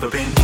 never been.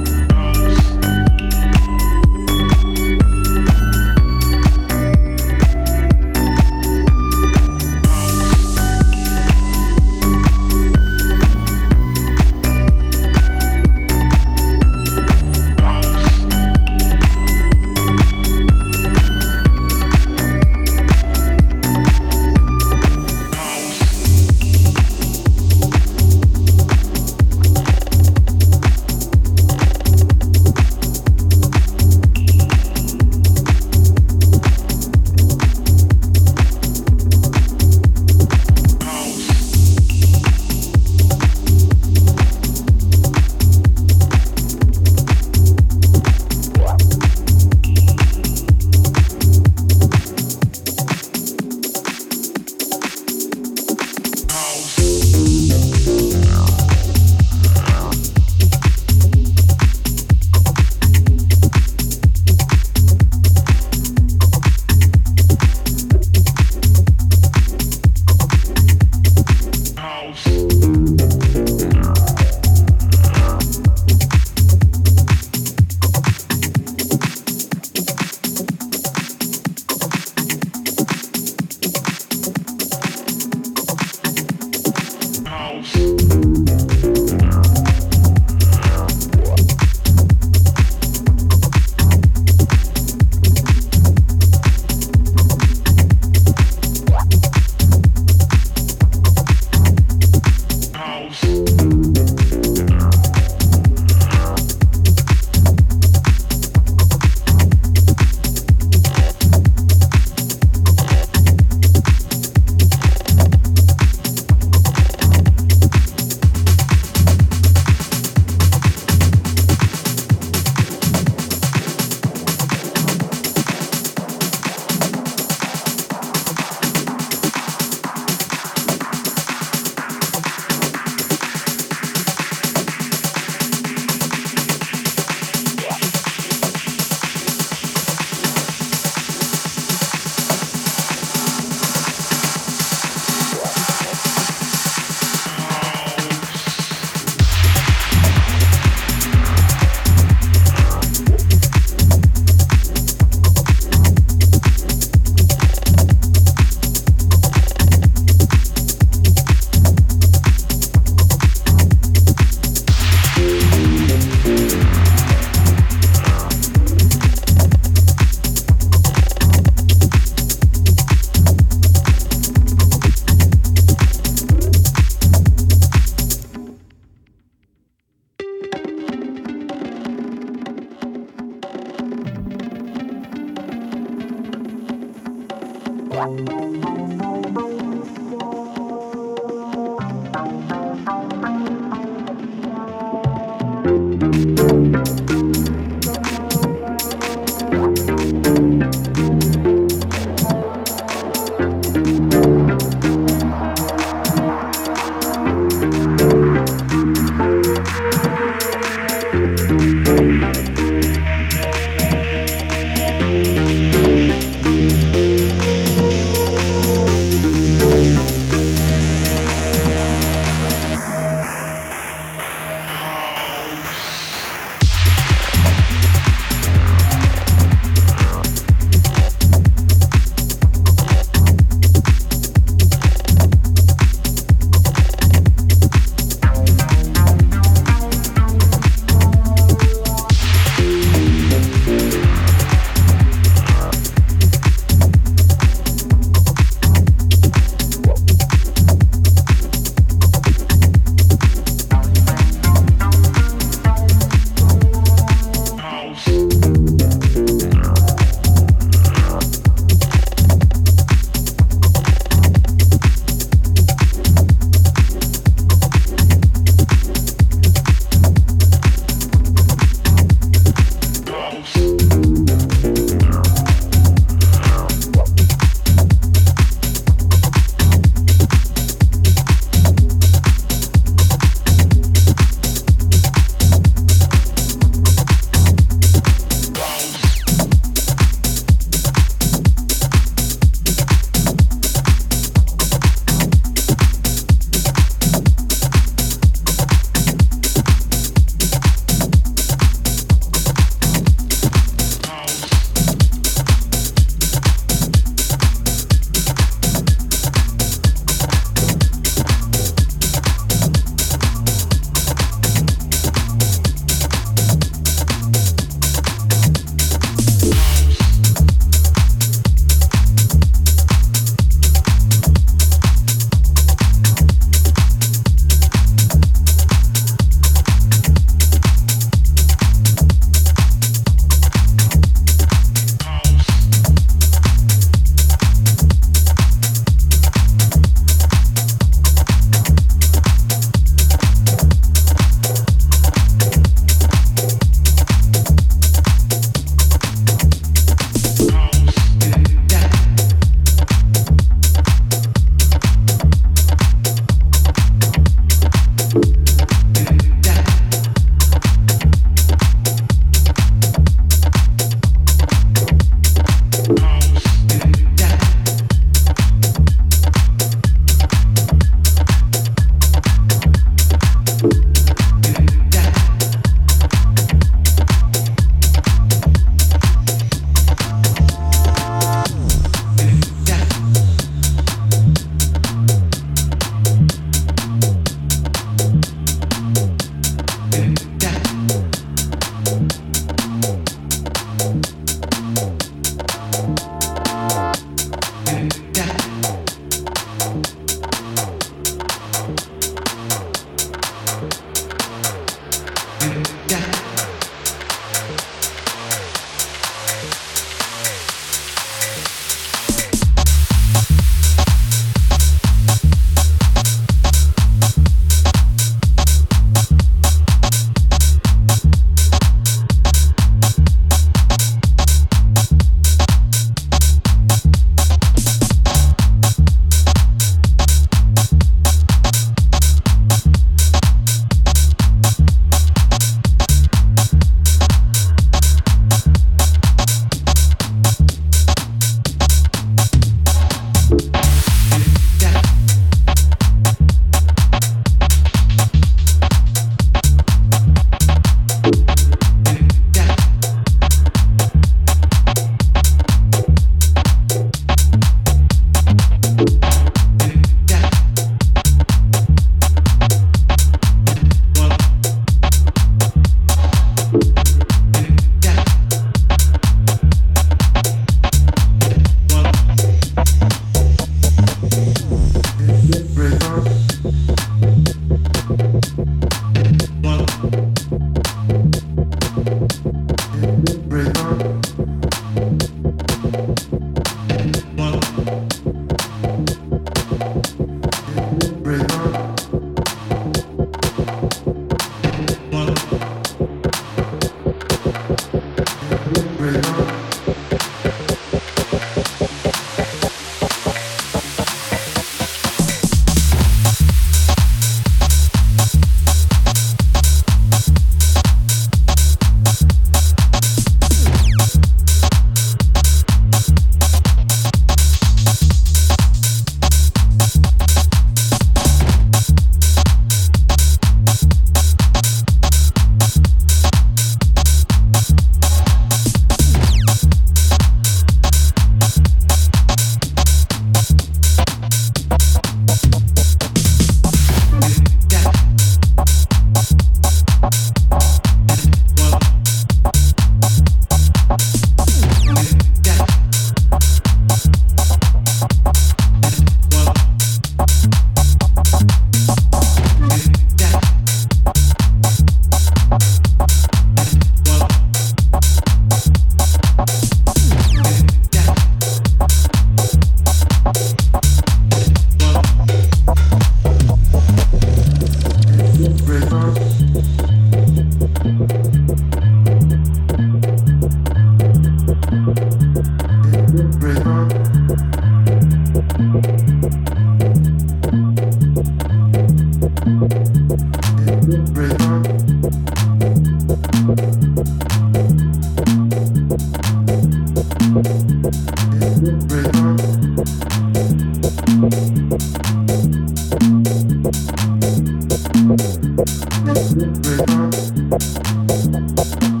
Thank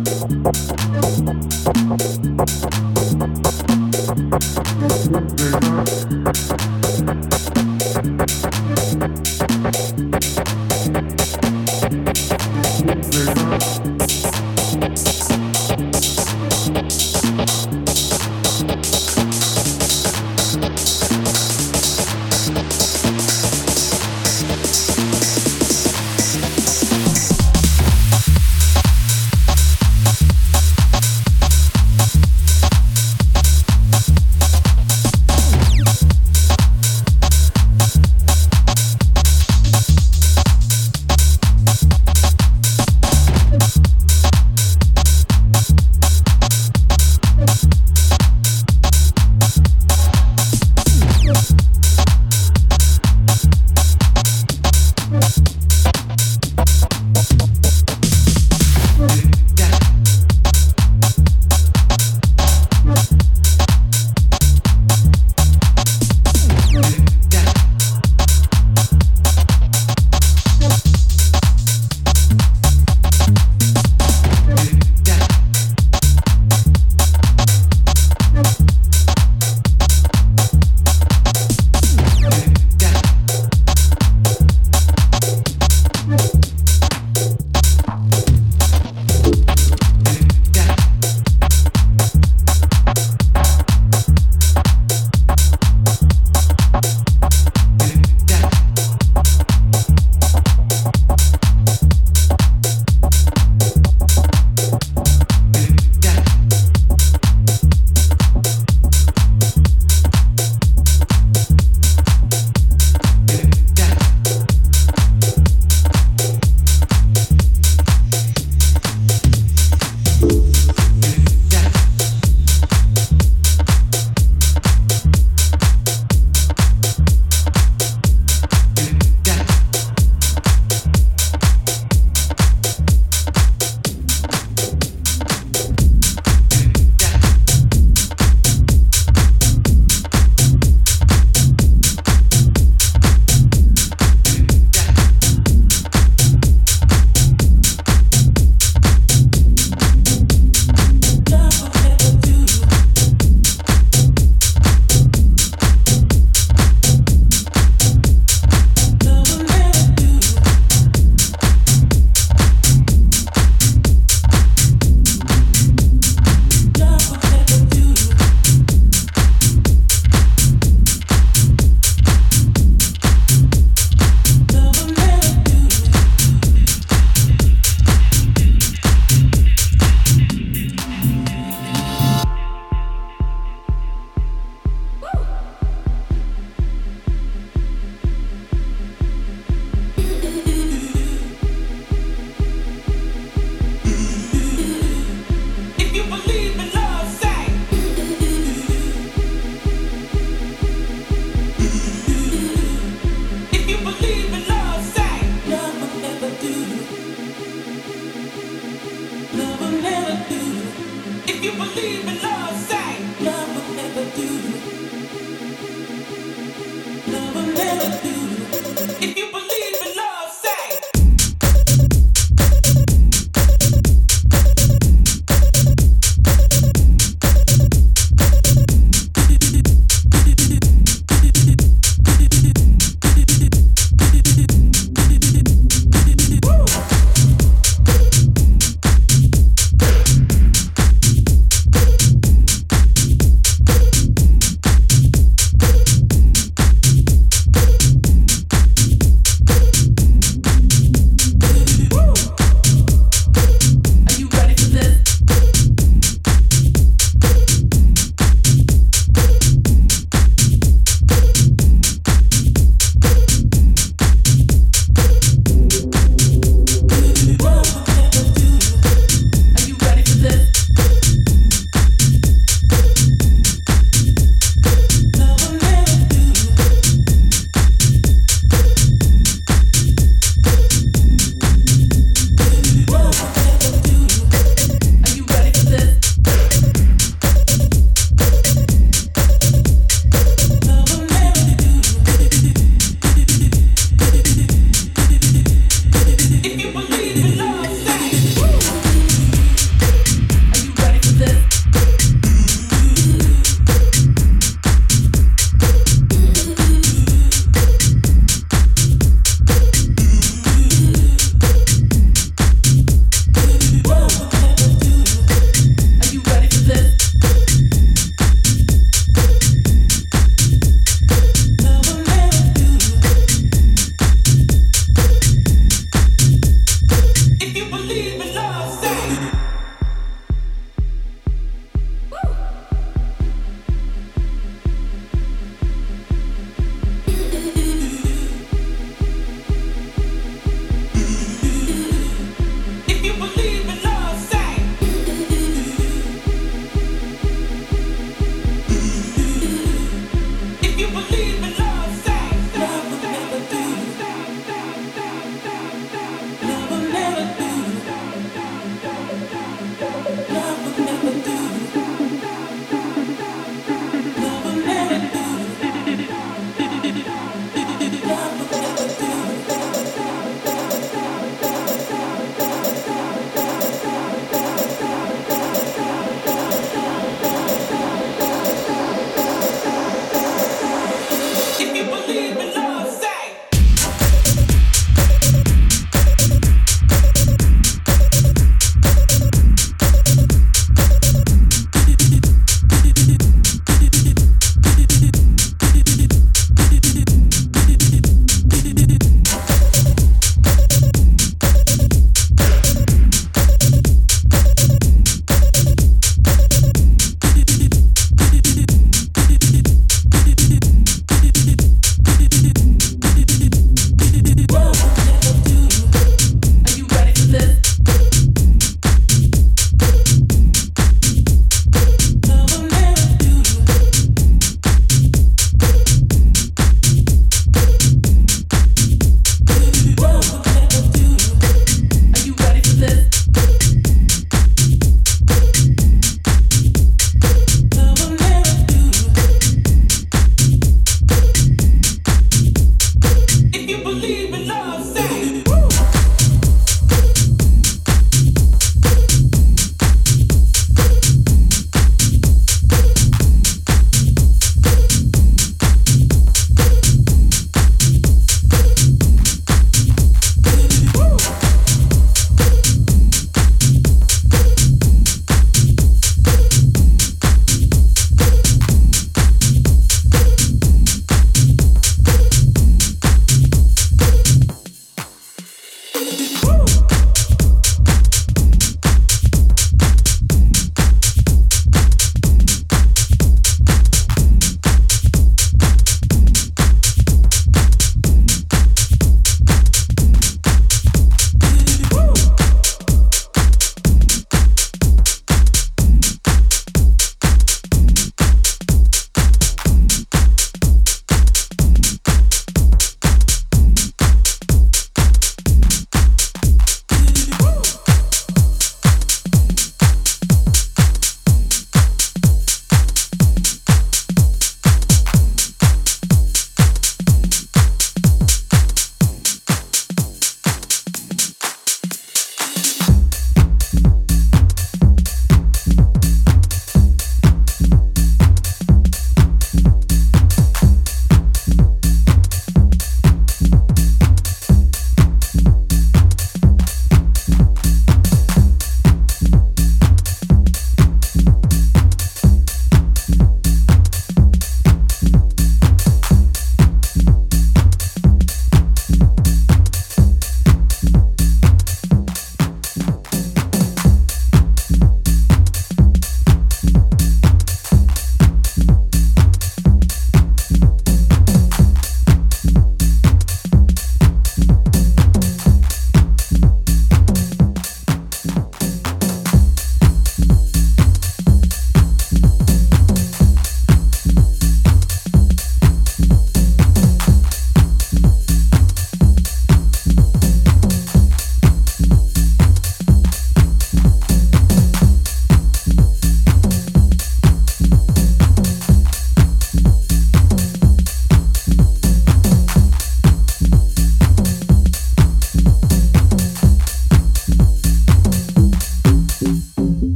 you.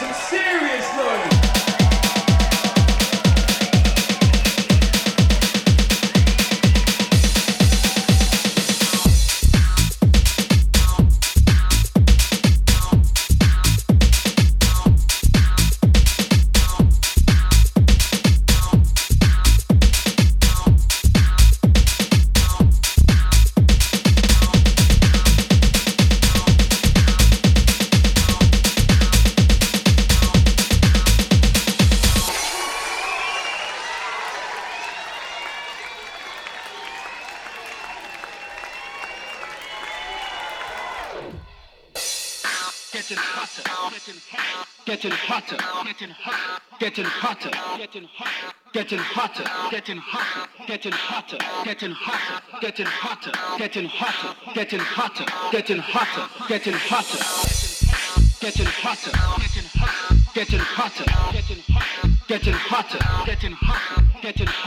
some sick. Getting hotter, getting hotter, getting hotter, getting hotter, getting hotter, getting hotter, getting hotter, getting hotter, getting hotter, getting hotter,